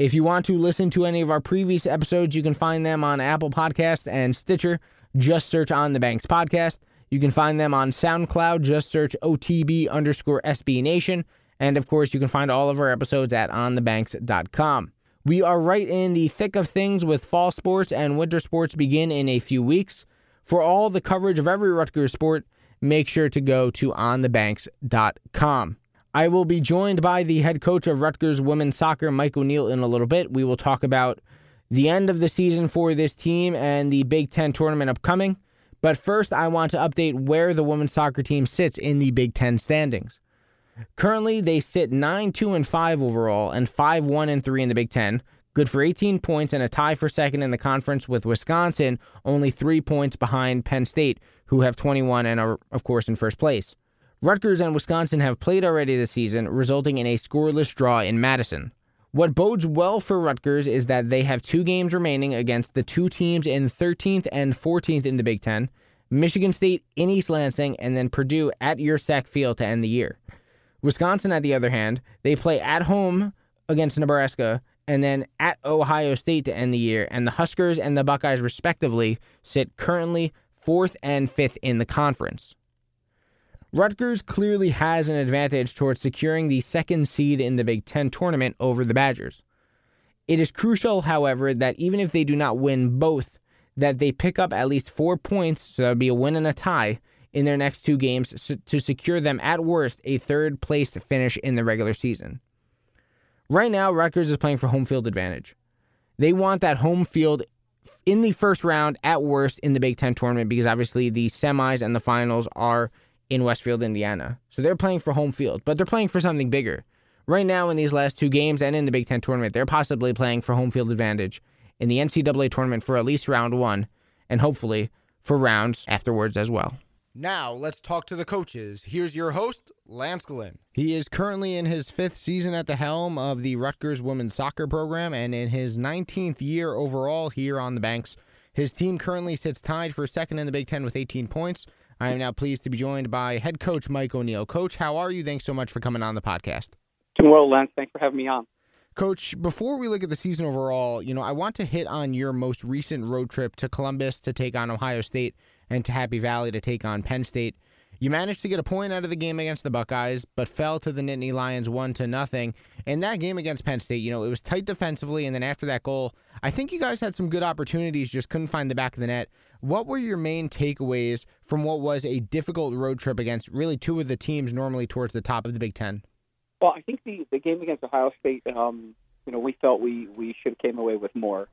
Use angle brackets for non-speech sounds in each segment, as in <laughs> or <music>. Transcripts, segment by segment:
If you want to listen to any of our previous episodes, you can find them on Apple Podcasts and Stitcher. Just search On the Banks Podcast. You can find them on SoundCloud. Just search OTB underscore SB Nation. And of course, you can find all of our episodes at onthebanks.com. We are right in the thick of things with fall sports and winter sports begin in a few weeks. For all the coverage of every Rutgers sport, make sure to go to onthebanks.com. I will be joined by the head coach of Rutgers women's soccer, Mike O'Neill, in a little bit. We will talk about the end of the season for this team and the Big Ten tournament upcoming. But first, I want to update where the women's soccer team sits in the Big Ten standings. Currently, they sit 9 2 and 5 overall and 5 1 and 3 in the Big Ten. Good for 18 points and a tie for second in the conference with Wisconsin, only three points behind Penn State, who have 21 and are, of course, in first place. Rutgers and Wisconsin have played already this season, resulting in a scoreless draw in Madison. What bodes well for Rutgers is that they have two games remaining against the two teams in 13th and 14th in the Big Ten Michigan State in East Lansing, and then Purdue at Sack Field to end the year. Wisconsin, on the other hand, they play at home against Nebraska and then at Ohio State to end the year. And the Huskers and the Buckeyes, respectively, sit currently fourth and fifth in the conference. Rutgers clearly has an advantage towards securing the second seed in the Big Ten tournament over the Badgers. It is crucial, however, that even if they do not win both, that they pick up at least four points, so that would be a win and a tie, in their next two games to secure them at worst a third place finish in the regular season. Right now, Rutgers is playing for home field advantage. They want that home field in the first round at worst in the Big Ten tournament because obviously the semis and the finals are in Westfield, Indiana. So they're playing for home field, but they're playing for something bigger. Right now, in these last two games and in the Big Ten tournament, they're possibly playing for home field advantage in the NCAA tournament for at least round one, and hopefully for rounds afterwards as well. Now, let's talk to the coaches. Here's your host, Lance Glynn. He is currently in his fifth season at the helm of the Rutgers women's soccer program and in his 19th year overall here on the Banks. His team currently sits tied for second in the Big Ten with 18 points. I am now pleased to be joined by head coach Mike O'Neill. Coach, how are you? Thanks so much for coming on the podcast. Doing well, Lance. Thanks for having me on. Coach, before we look at the season overall, you know, I want to hit on your most recent road trip to Columbus to take on Ohio State and to Happy Valley to take on Penn State. You managed to get a point out of the game against the Buckeyes, but fell to the Nittany Lions one to nothing. In that game against Penn State, you know, it was tight defensively, and then after that goal, I think you guys had some good opportunities, just couldn't find the back of the net. What were your main takeaways from what was a difficult road trip against really two of the teams normally towards the top of the Big Ten? Well, I think the, the game against Ohio State, um, you know, we felt we, we should have came away with more.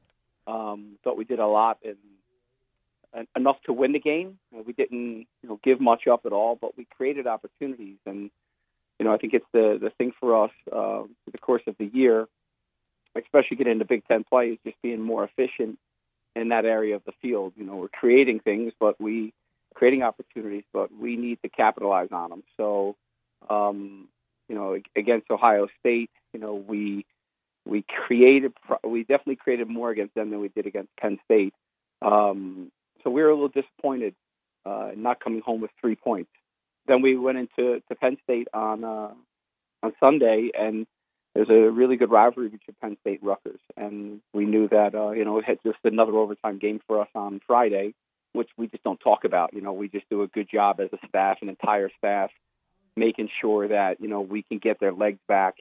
Um, thought we did a lot and, enough to win the game. We didn't, you know, give much up at all, but we created opportunities. And you know, I think it's the the thing for us uh, for the course of the year, especially getting into Big Ten play, is just being more efficient in that area of the field. You know, we're creating things, but we creating opportunities, but we need to capitalize on them. So, um, you know, against Ohio State, you know, we we created we definitely created more against them than we did against Penn State. Um, so we were a little disappointed uh, not coming home with three points. Then we went into to Penn State on uh, on Sunday, and there's a really good rivalry between Penn State and Rutgers, and we knew that uh, you know it had just another overtime game for us on Friday, which we just don't talk about. You know, we just do a good job as a staff, an entire staff, making sure that you know we can get their legs back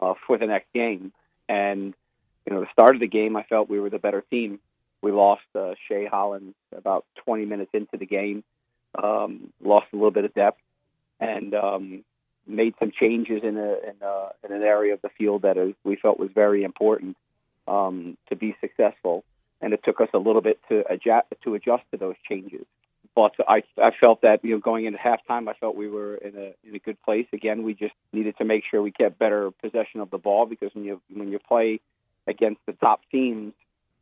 uh, for the next game. And you know, the start of the game, I felt we were the better team. We lost uh, Shay Hollins about 20 minutes into the game, um, lost a little bit of depth, and um, made some changes in a in, a, in an area of the field that is, we felt was very important um, to be successful. And it took us a little bit to adjust to adjust to those changes. But I I felt that you know going into halftime, I felt we were in a in a good place. Again, we just needed to make sure we kept better possession of the ball because when you when you play against the top teams,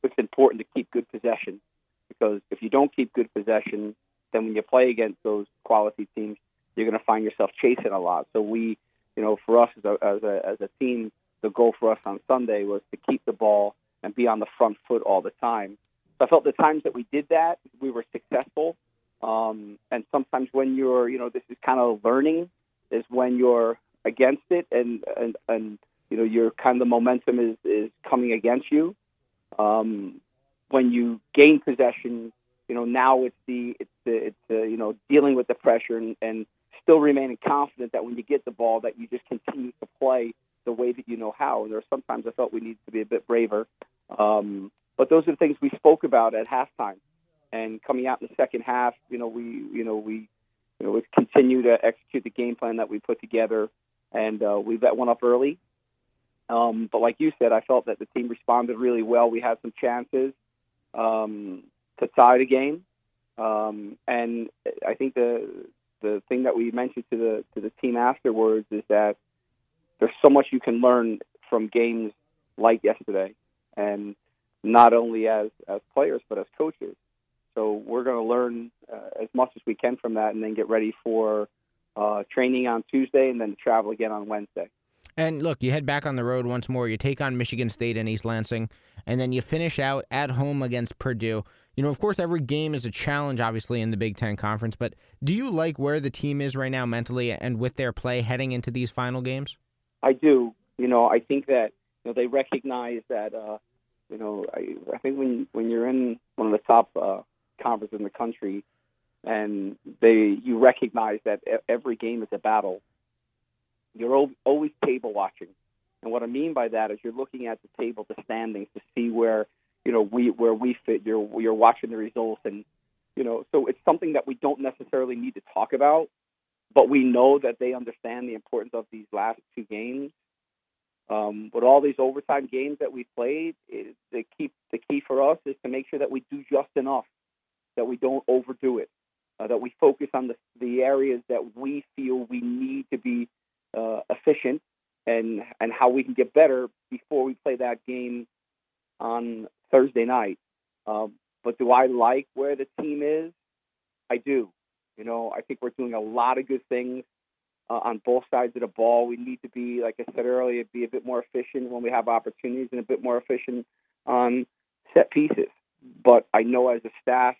it's important to keep good possession because if you don't keep good possession, then when you play against those quality teams, you're going to find yourself chasing a lot. So we, you know, for us as a, as a as a team, the goal for us on Sunday was to keep the ball and be on the front foot all the time. So I felt the times that we did that, we were successful. Um, and sometimes when you're, you know, this is kind of learning, is when you're against it, and and and you know, your kind of momentum is is coming against you. Um, when you gain possession, you know, now it's the it's the it's the you know dealing with the pressure and, and still remaining confident that when you get the ball that you just continue to play the way that you know how. And there are sometimes I felt we needed to be a bit braver. Um, but those are the things we spoke about at halftime. And coming out in the second half, you know, we you know we you know we continue to execute the game plan that we put together, and uh, we bet one up early. Um, but like you said, I felt that the team responded really well. We had some chances um, to tie the game, um, and I think the the thing that we mentioned to the to the team afterwards is that there's so much you can learn from games like yesterday, and not only as as players but as coaches. So we're going to learn uh, as much as we can from that, and then get ready for uh, training on Tuesday, and then travel again on Wednesday. And look, you head back on the road once more. You take on Michigan State and East Lansing, and then you finish out at home against Purdue. You know, of course, every game is a challenge, obviously, in the Big Ten Conference. But do you like where the team is right now mentally and with their play heading into these final games? I do. You know, I think that you know they recognize that. Uh, you know, I, I think when when you're in one of the top uh, conferences in the country, and they you recognize that every game is a battle. You're always table watching, and what I mean by that is you're looking at the table, the standings, to see where you know we where we fit. You're you're watching the results, and you know, so it's something that we don't necessarily need to talk about but we know that they understand the importance of these last two games. Um, with all these overtime games that we played, the key the key for us is to make sure that we do just enough, that we don't overdo it, uh, that we focus on the the areas that we feel we need to be uh, efficient and and how we can get better before we play that game on Thursday night. Um, but do I like where the team is? I do. You know, I think we're doing a lot of good things uh, on both sides of the ball. We need to be, like I said earlier, be a bit more efficient when we have opportunities and a bit more efficient on set pieces. But I know as a staff,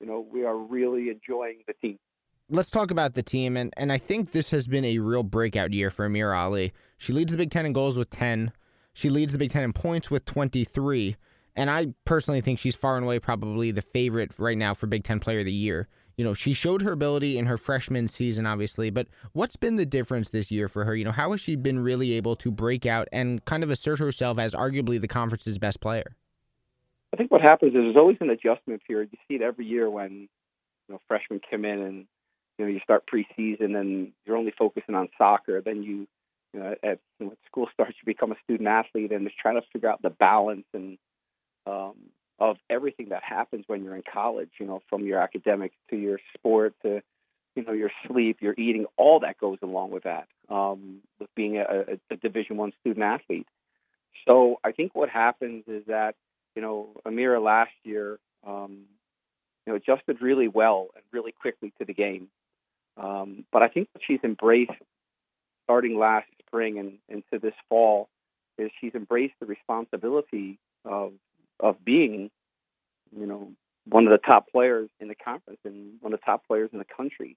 you know, we are really enjoying the team. Let's talk about the team, and, and I think this has been a real breakout year for Amirah Ali. She leads the Big Ten in goals with 10. She leads the Big Ten in points with 23. And I personally think she's far and away probably the favorite right now for Big Ten Player of the Year you know, she showed her ability in her freshman season, obviously, but what's been the difference this year for her? You know, how has she been really able to break out and kind of assert herself as arguably the conference's best player? I think what happens is there's always an adjustment period. You see it every year when you know freshmen come in and you know you start preseason and you're only focusing on soccer. Then you, you know, at when school starts, you become a student athlete and just trying to figure out the balance and um, of everything that happens when you're in college, you know, from your academics to your sport to, you know, your sleep, your eating, all that goes along with that, um, with being a, a, Division One student athlete. So I think what happens is that, you know, Amirah last year, um, you know, adjusted really well and really quickly to the game. Um, but I think what she's embraced starting last spring and into this fall is she's embraced the responsibility of of being, you know, one of the top players in the conference and one of the top players in the country.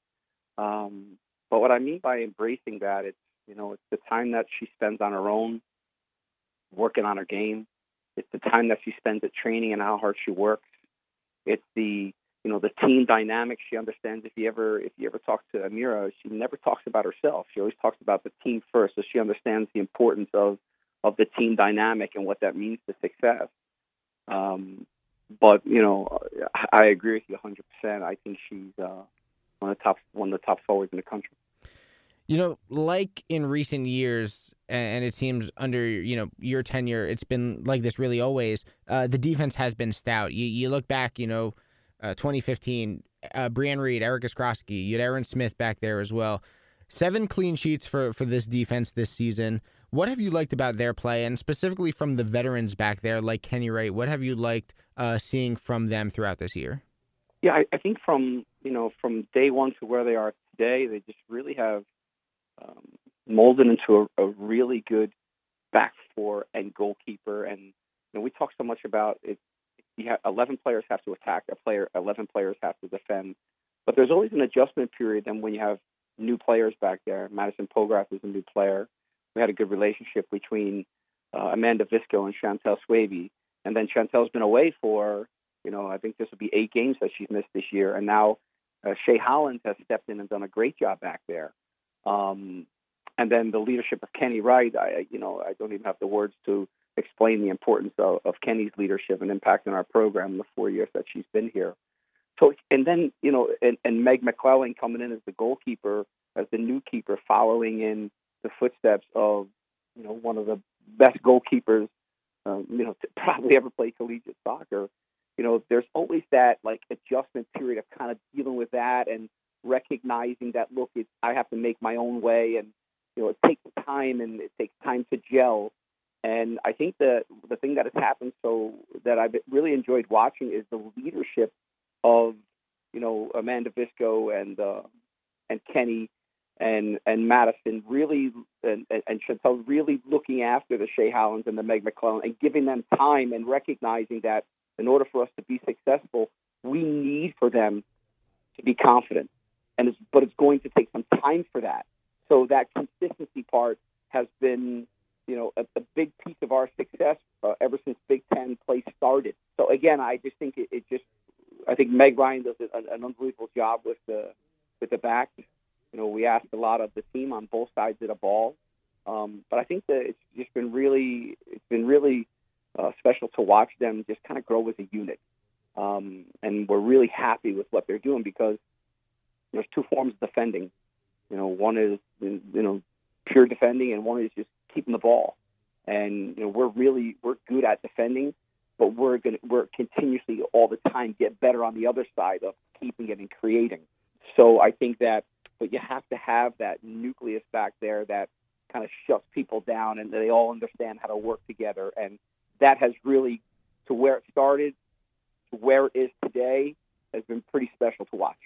Um, but what I mean by embracing that, it's you know, it's the time that she spends on her own, working on her game. It's the time that she spends at training and how hard she works. It's the you know the team dynamic. She understands. If you ever if you ever talk to Amirah, she never talks about herself. She always talks about the team first. So she understands the importance of of the team dynamic and what that means to success. Um, but you know, I agree with you 100. percent I think she's uh, one of the top one of the top forwards in the country. You know, like in recent years, and it seems under you know your tenure, it's been like this really always. Uh, the defense has been stout. You you look back, you know, uh, 2015, uh, Brianne Reed, Erica Skroski, you had Erin Smith back there as well. Seven clean sheets for for this defense this season What have you liked about their play, and specifically from the veterans back there, like Kenie Wright? What have you liked uh, seeing from them throughout this year? Yeah, I, I think from you know from day one to where they are today, they just really have um, molded into a, a really good back four and goalkeeper. And you know, we talk so much about it. You have 11 players have to attack. A player, 11 players have to defend. But there's always an adjustment period. Then when you have new players back there, Madison Pogarch is a new player. We had a good relationship between uh, Amanda Visco and Chantelle Swaby. And then Chantelle's been away for, you know, I think this will be eight games that she's missed this year. And now uh, Shay Hollins has stepped in and done a great job back there. Um, and then the leadership of Kenie Wright, I, you know, I don't even have the words to explain the importance of, of Kenie's leadership and impact on our program in the four years that she's been here. So, and then, you know, and, and Meg McClelland coming in as the goalkeeper, as the new keeper, following in the footsteps of, you know, one of the best goalkeepers, um, you know, to <laughs> probably ever play collegiate soccer. You know, there's always that like adjustment period of kind of dealing with that and recognizing that look, it's, I have to make my own way, and you know, it takes time and it takes time to gel. And I think the the thing that has happened so that I've really enjoyed watching is the leadership of you know Amanda Visco and uh, and Kenie and and Madison really and, and Chantelle really looking after the Shay Hollins and the Meg McClelland and giving them time and recognizing that in order for us to be successful, we need for them to be confident. And it's, but it's going to take some time for that. So that consistency part has been, you know, a, a big piece of our success uh, ever since Big Ten play started. So again, I just think it, it just, I think Meg Ryan does an, an unbelievable job with the with the back. You know, we asked a lot of the team on both sides of the ball, um, but I think that it's just been really, it's been really uh, special to watch them just kind of grow as a unit. Um, and we're really happy with what they're doing because there's two forms of defending. You know, one is you know pure defending, and one is just keeping the ball. And you know, we're really we're good at defending, but we're going to we're continuously all the time get better on the other side of keeping it and creating. So I think that, but you have to have that nucleus back there that kind of shuts people down, and they all understand how to work together. And that has really, to where it started, to where it is today, has been pretty special to watch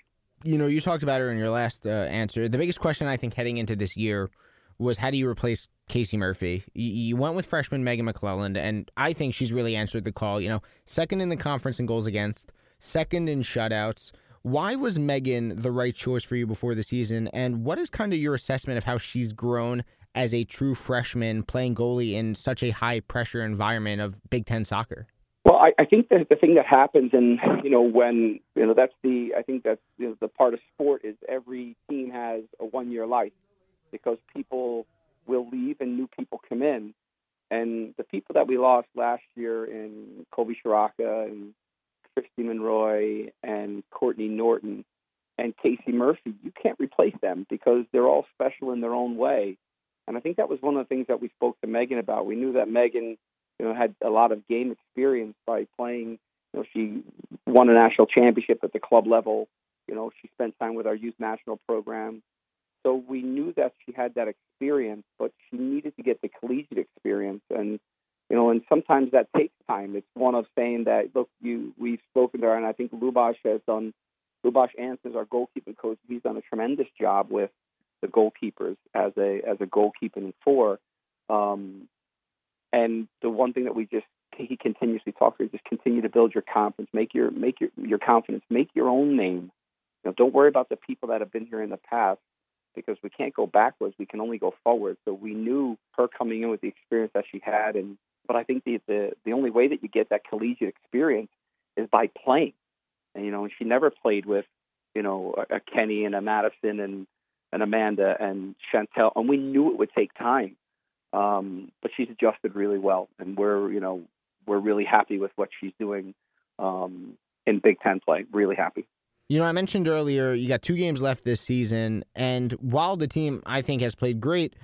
you know, you talked about her in your last uh, answer. The biggest question I think heading into this year was how do you replace Casey Murphy? You, you went with freshman Meagan McClelland, and I think she's really answered the call. You know, second in the conference in goals against, second in shutouts. Why was Meagan the right choice for you before the season? And what is kind of your assessment of how she's grown as a true freshman playing goalie in such a high pressure environment of Big Ten soccer? Well, I, I think that the thing that happens, and you know, when you know, that's the I think that's you know, the part of sport is every team has a one-year life because people will leave and new people come in, and the people that we lost last year in Kobe Shiraka and Christy Monroy and Courtney Norton and Casey Murphy, you can't replace them because they're all special in their own way. And I think that was one of the things that we spoke to Meagan about. We knew that Meagan you know, had a lot of game experience by playing. You know, she won a national championship at the club level. You know, she spent time with our youth national program. So we knew that she had that experience, but she needed to get the collegiate experience. And, you know, and sometimes that takes time. It's one of saying that, look, you we've spoken to her, and I think Lubash has done, Lubash Answers, our goalkeeping coach, he's done a tremendous job with the goalkeepers as a as a goalkeeping four. Um, and the one thing that we just he continuously talks is just continue to build your confidence, make your make your your confidence, make your own name. You know, don't worry about the people that have been here in the past because we can't go backwards. We can only go forward. So we knew her coming in with the experience that she had, and but I think the the, the only way that you get that collegiate experience is by playing. And you know, she never played with you know a, a Kenie and a Madison and and Amanda and Chantelle, and we knew it would take time. Um, but she's adjusted really well, and we're you know we're really happy with what she's doing um, in Big Ten play. Really happy. You know, I mentioned earlier you got two games left this season, and while the team I think has played great,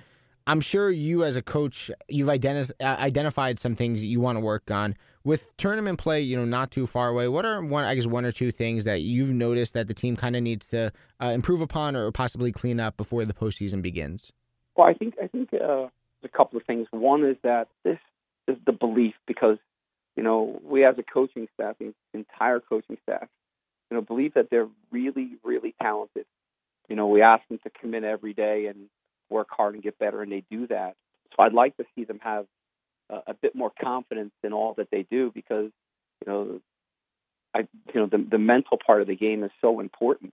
I'm sure you as a coach you've identi- uh, identified some things you want to work on with tournament play. You know, not too far away. What are one I guess one or two things that you've noticed that the team kind of needs to uh, improve upon or possibly clean up before the postseason begins? Well, I think I think. Uh a couple of things. One is that this is the belief because you know we as a coaching staff, the entire coaching staff, you know, believe that they're really, really talented. You know, we ask them to come in every day and work hard and get better, and they do that. So I'd like to see them have a, bit more confidence in all that they do because you know, I you know the the mental part of the game is so important.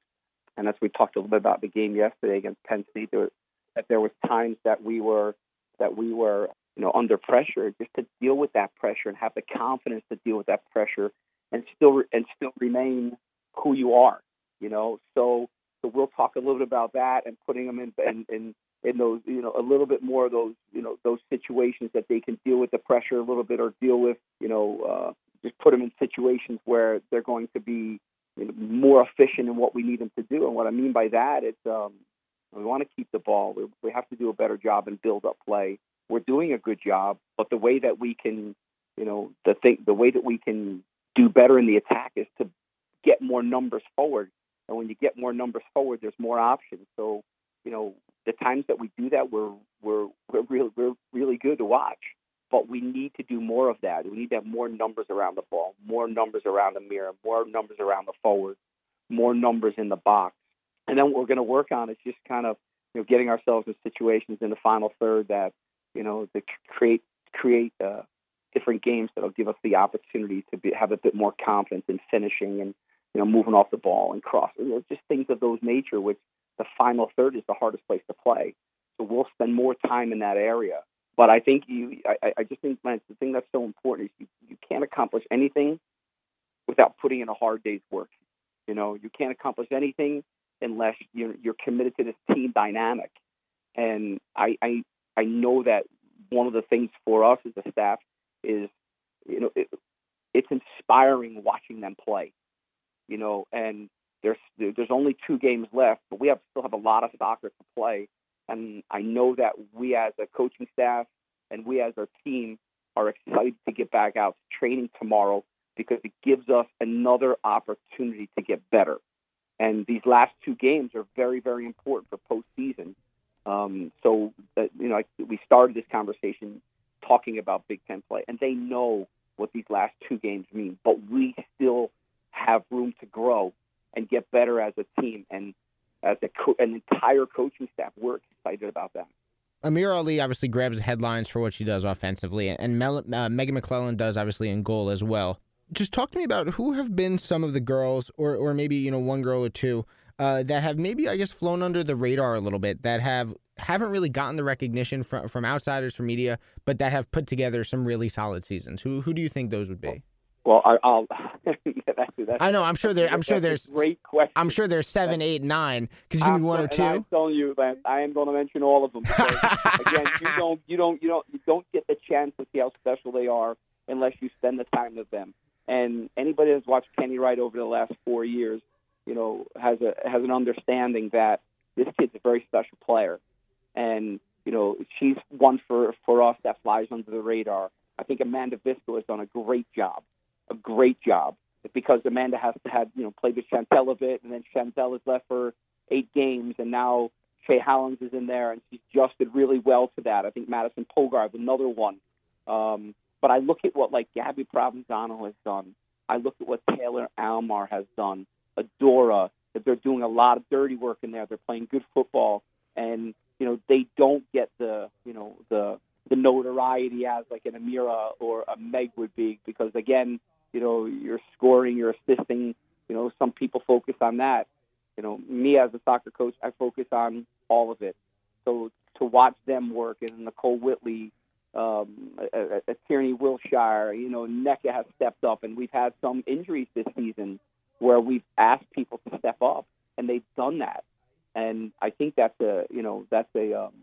And as we talked a little bit about the game yesterday against Penn State, there, that there was times that we were that we were you know under pressure just to deal with that pressure and have the confidence to deal with that pressure and still and still remain who you are. You know, so so we'll talk a little bit about that and putting them in in, in in those, you know, a little bit more of those, you know, those situations that they can deal with the pressure a little bit or deal with, you know, uh, just put them in situations where they're going to be you know, more efficient in what we need them to do. And what I mean by that, it's um, we want to keep the ball. We, we have to do a better job and build up play. We're doing a good job, but the way that we can, you know, the thing, the way that we can do better in the attack is to get more numbers forward. And when you get more numbers forward, there's more options. So, you know, the times that we do that, we're we're we're really we're really good to watch. But we need to do more of that. We need to have more numbers around the ball, more numbers around the mirror, more numbers around the forward, more numbers in the box. And then what we're going to work on is just kind of you know getting ourselves in situations in the final third that you know to create create uh, different games that'll give us the opportunity to be, have a bit more confidence in finishing and you know moving off the ball and crossing. You know, just things of those nature, which the final third is the hardest place to play. So we'll spend more time in that area. But I think you, I, I just think, Lance, the thing that's so important is you, you can't accomplish anything without putting in a hard day's work. You know, you can't accomplish anything unless you're, you're committed to this team dynamic. And I, I, I know that one of the things for us as a staff is, you know, it, it's inspiring watching them play. You know, and there's there's only two games left, but we have still have a lot of soccer to play. And I know that we as a coaching staff and we as our team are excited to get back out to training tomorrow because it gives us another opportunity to get better. And these last two games are very, very important for postseason. Um, so, uh, you know, we started this conversation talking about Big Ten play, and they know what these last two games mean, but we still have room to grow and get better as a team. And as a co- an entire coaching staff, we're excited about that. Amirah Ali obviously grabs headlines for what she does offensively, and Mel- uh, Meagan McClelland does obviously in goal as well. Just talk to me about who have been some of the girls, or or maybe you know one girl or two uh, that have maybe I guess flown under the radar a little bit, that have haven't really gotten the recognition from from outsiders, from media, but that have put together some really solid seasons. Who who do you think those would be? Well, I, will <laughs> I know. I'm sure there. I'm sure there's great question. I'm sure there's seven, eight, nine. Could you give me one or two? I'm telling you, Lance, I am going to mention all of them. Again, you <laughs> don't, you don't, you don't, you don't get the chance to see how special they are unless you spend the time with them. And anybody that's watched Kenie Wright over the last four years, you know, has a has an understanding that this kid's a very special player, and you know, she's one for for us that flies under the radar. I think Amanda Visco has done a great job a great job because Amanda has to have you know played with Chantelle a bit, and then Chantelle has left for eight games, and now Shay Hollins is in there, and she's adjusted really well to that. I think Madison Pogarch, another one. Um, but I look at what like Gabby Provenzano has done. I look at what Taylor Aylmer has done. Adora, that they're doing a lot of dirty work in there. They're playing good football, and you know they don't get the you know the the notoriety as like an Amirah or a Meg would be because again you know, you're scoring, you're assisting. You know, some people focus on that. You know, me as a soccer coach, I focus on all of it. So to watch them work and Nicole Whitley, um, a, a Tierney Wilshire, you know, NECA has stepped up, and we've had some injuries this season where we've asked people to step up, and they've done that. And I think that's a, you know, that's a, um,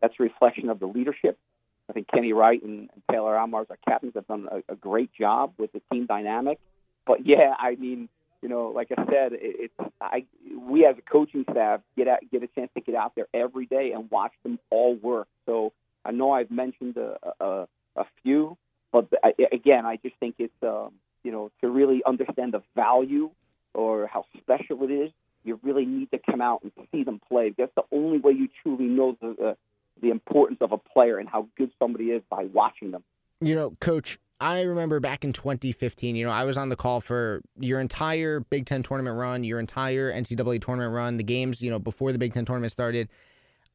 that's a reflection of the leadership I think Kenie Wright and, and Taylor Aylmers, our captains, have done a, a great job with the team dynamic. But yeah, I mean, you know, like I said, it, it's I we as a coaching staff get out, get a chance to get out there every day and watch them all work. So I know I've mentioned a, a, a few, but I, again, I just think it's um, you know to really understand the value or how special it is, you really need to come out and see them play. That's the only way you truly know the, the a player and how good somebody is by watching them. You know, coach, I remember back in 2015, you know, I was on the call for your entire Big Ten tournament run, your entire NCAA tournament run, the games, you know, before the Big Ten tournament started.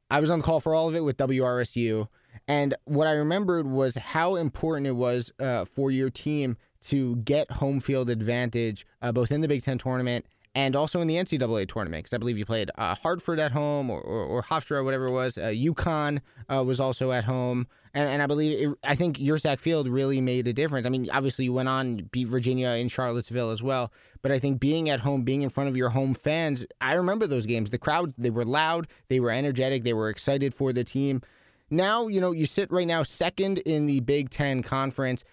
I was on the call for all of it with WRSU. And what I remembered was how important it was uh, for your team to get home field advantage, uh, both in the Big Ten tournament and also in the NCAA tournament, because I believe you played uh, Hartford at home or, or, or Hofstra, or whatever it was. Uh, UConn uh, was also at home. And, and I believe, it, I think Yurcak Field really made a difference. I mean, obviously, you went on beat Virginia in Charlottesville as well. But I think being at home, being in front of your home fans, I remember those games. The crowd, they were loud, they were energetic, they were excited for the team. Now, you know, you sit right now second in the Big Ten Conference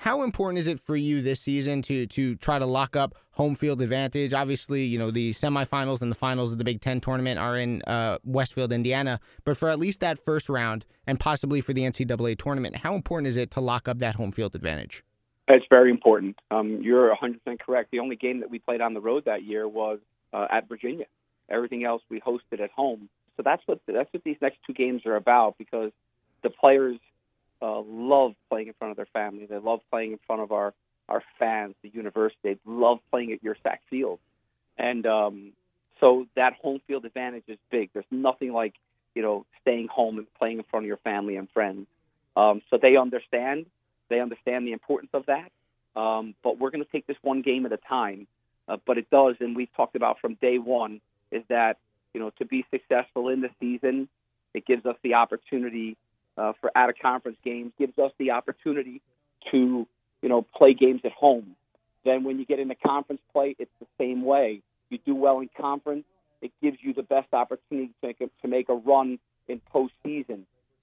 how important is it for you this season to to try to lock up home field advantage? Obviously, you know the semifinals and the finals of the Big Ten tournament are in uh, Westfield, Indiana. But for at least that first round, and possibly for the NCAA tournament, how important is it to lock up that home field advantage? It's very important. Um, you're 100% correct. The only game that we played on the road that year was uh, at Virginia. Everything else we hosted at home. So that's what that's what these next two games are about because the players uh, love playing in front of their family. They love playing in front of our our fans, the university. They love playing at Yurcak Field, and um, so that home field advantage is big. There's nothing like you know staying home and playing in front of your family and friends. Um, so they understand. They understand the importance of that. Um, but we're going to take this one game at a time. Uh, but it does, and we've talked about from day one, is that you know to be successful in the season, it gives us the opportunity uh, for out of conference games gives us the opportunity to you know play games at home. Then when you get into conference play, it's the same way. You do well in conference, it gives you the best opportunity to make a, to make a run in postseason.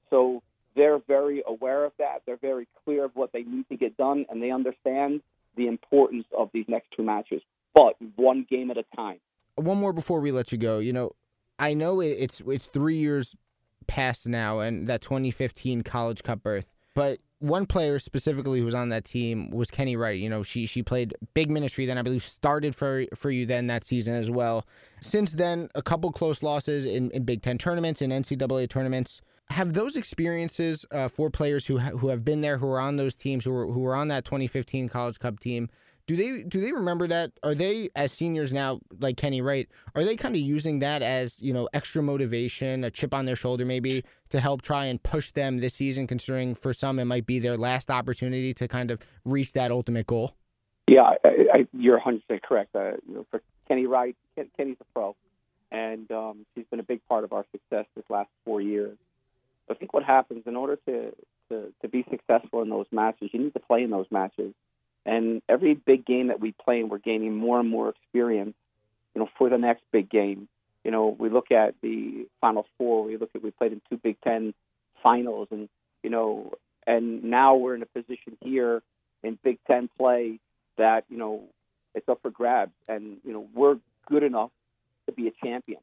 So they're very aware of that. They're very clear of what they need to get done, and they understand the importance of these next two matches. But one game at a time. One more before we let you go. You know, I know it's it's three years past now and that 2015 College Cup berth. But one player specifically who was on that team was Kenie Wright. You know, she she played big ministry then I believe started for for you then that season as well. Since then, a couple close losses in, in Big Ten tournaments and NCAA tournaments. Have those experiences uh, for players who ha- who have been there, who are on those teams, who were who were on that 2015 College Cup team, do they do they remember that? Are they as seniors now, like Kenie Wright? Are they kind of using that as you know extra motivation, a chip on their shoulder, maybe to help try and push them this season? Considering for some it might be their last opportunity to kind of reach that ultimate goal. Yeah, I, I, you're 100 percent correct. Uh, you know, for Kenie Wright, Ken, Kenny's a pro, and um, she's been a big part of our success this last four years. I think what happens in order to, to to be successful in those matches, you need to play in those matches and every big game that we play, we're gaining more and more experience, you know, for the next big game. You know, we look at the Final Four. We look at we played in two Big Ten finals, and you know, and now we're in a position here in Big Ten play that you know it's up for grabs, and you know we're good enough to be a champion.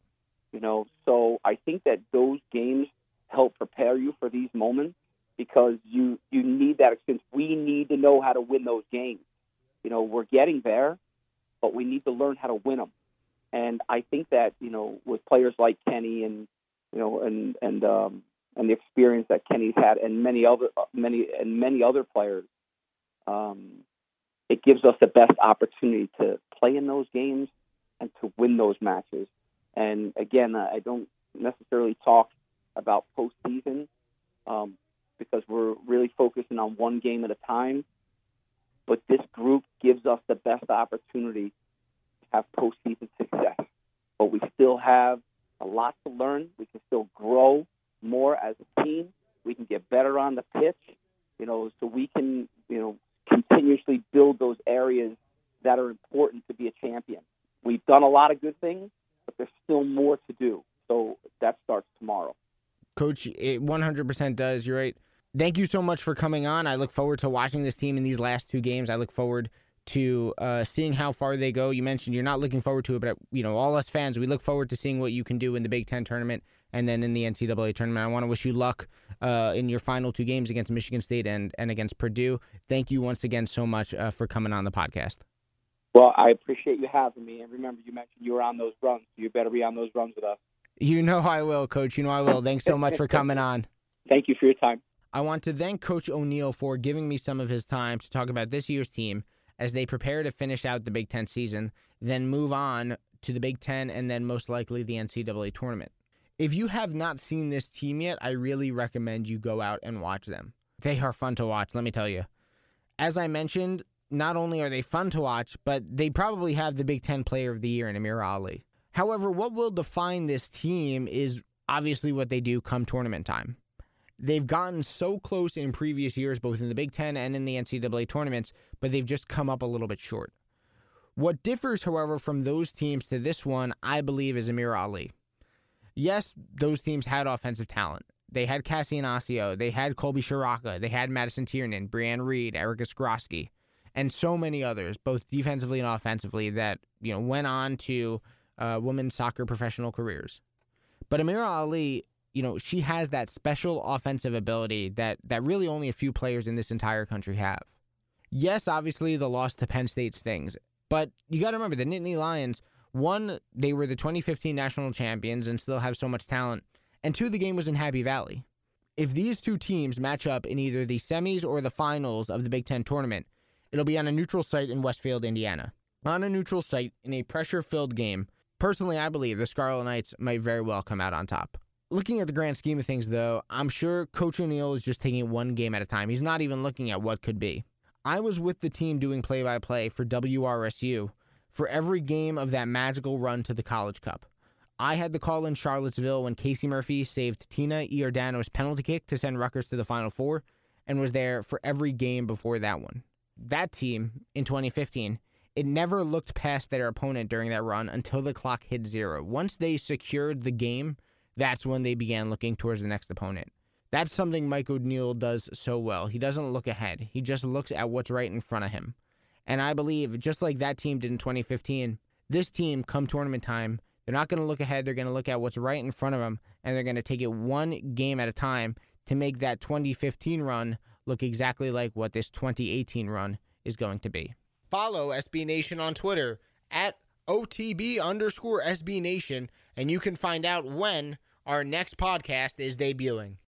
You know, so I think that those games help prepare you for these moments because you you need that experience. We need to know how to win those games. You know, we're getting there, but we need to learn how to win them. And I think that you know, with players like Kenie and you know, and and um, and the experience that Kenie's had, and many other many and many other players, um, it gives us the best opportunity to play in those games and to win those matches. And again, I don't necessarily talk about postseason, um, because we're really focusing on one game at a time. But this group gives us the best opportunity to have postseason success. But we still have a lot to learn. We can still grow more as a team. We can get better on the pitch, you know, so we can, you know, continuously build those areas that are important to be a champion. We've done a lot of good things, but there's still more to do. So that starts tomorrow. Coach, it 100% does. You're right thank you so much for coming on. I look forward to watching this team in these last two games. I look forward to uh, seeing how far they go. You mentioned you're not looking forward to it, but you know, all us fans, we look forward to seeing what you can do in the Big Ten tournament and then in the NCAA tournament. I want to wish you luck uh, in your final two games against Michigan State and and against Purdue. Thank you once again so much uh, for coming on the podcast. Well, I appreciate you having me, and remember, you mentioned you were on those runs. You better be on those runs with us. You know I will, Coach. You know I will. Thanks so much for coming on. <laughs> Thank you for your time. I want to thank Coach O'Neill for giving me some of his time to talk about this year's team as they prepare to finish out the Big Ten season, then move on to the Big Ten and then most likely the NCAA tournament. If you have not seen this team yet, I really recommend you go out and watch them. They are fun to watch, let me tell you. As I mentioned, not only are they fun to watch, but they probably have the Big Ten Player of the Year in Amirah Ali. However, what will define this team is obviously what they do come tournament time. They've gotten so close in previous years, both in the Big Ten and in the NCAA tournaments, but they've just come up a little bit short. What differs, however, from those teams to this one, I believe, is Amirah Ali. Yes, those teams had offensive talent. They had Kassi Inacio, they had Colby Ciarrocca, they had Madison Tiernan, Brianne Reed, Erica Skroski, and so many others, both defensively and offensively, that you know went on to uh, women's soccer professional careers. But Amirah Ali, you know, she has that special offensive ability that that really only a few players in this entire country have. Yes, obviously the loss to Penn State stings, but you got to remember the Nittany Lions. One, they were the 2015 national champions and still have so much talent and two, the game was in Happy Valley. If these two teams match up in either the semis or the finals of the Big Ten tournament, it'll be on a neutral site in Westfield, Indiana. On a neutral site in a pressure filled game, personally, I believe the Scarlet Knights might very well come out on top. Looking at the grand scheme of things, though, I'm sure Coach O'Neill is just taking it one game at a time. He's not even looking at what could be. I was with the team doing play by play for WRSU for every game of that magical run to the College Cup. I had the call in Charlottesville when Casey Murphy saved Tina Iordano's penalty kick to send Rutgers to the Final Four and was there for every game before that one. That team in 2015, it never looked past their opponent during that run until the clock hit zero. Once they secured the game, that's when they began looking towards the next opponent. That's something Mike O'Neill does so well. He doesn't look ahead, he just looks at what's right in front of him. And I believe, just like that team did in 2015, this team, come tournament time, they're not going to look ahead. They're going to look at what's right in front of them, and they're going to take it one game at a time to make that 2015 run look exactly like what this 2018 run is going to be. Follow SB Nation on Twitter at OTB underscore SB Nation, and you can find out when our next podcast is debuting.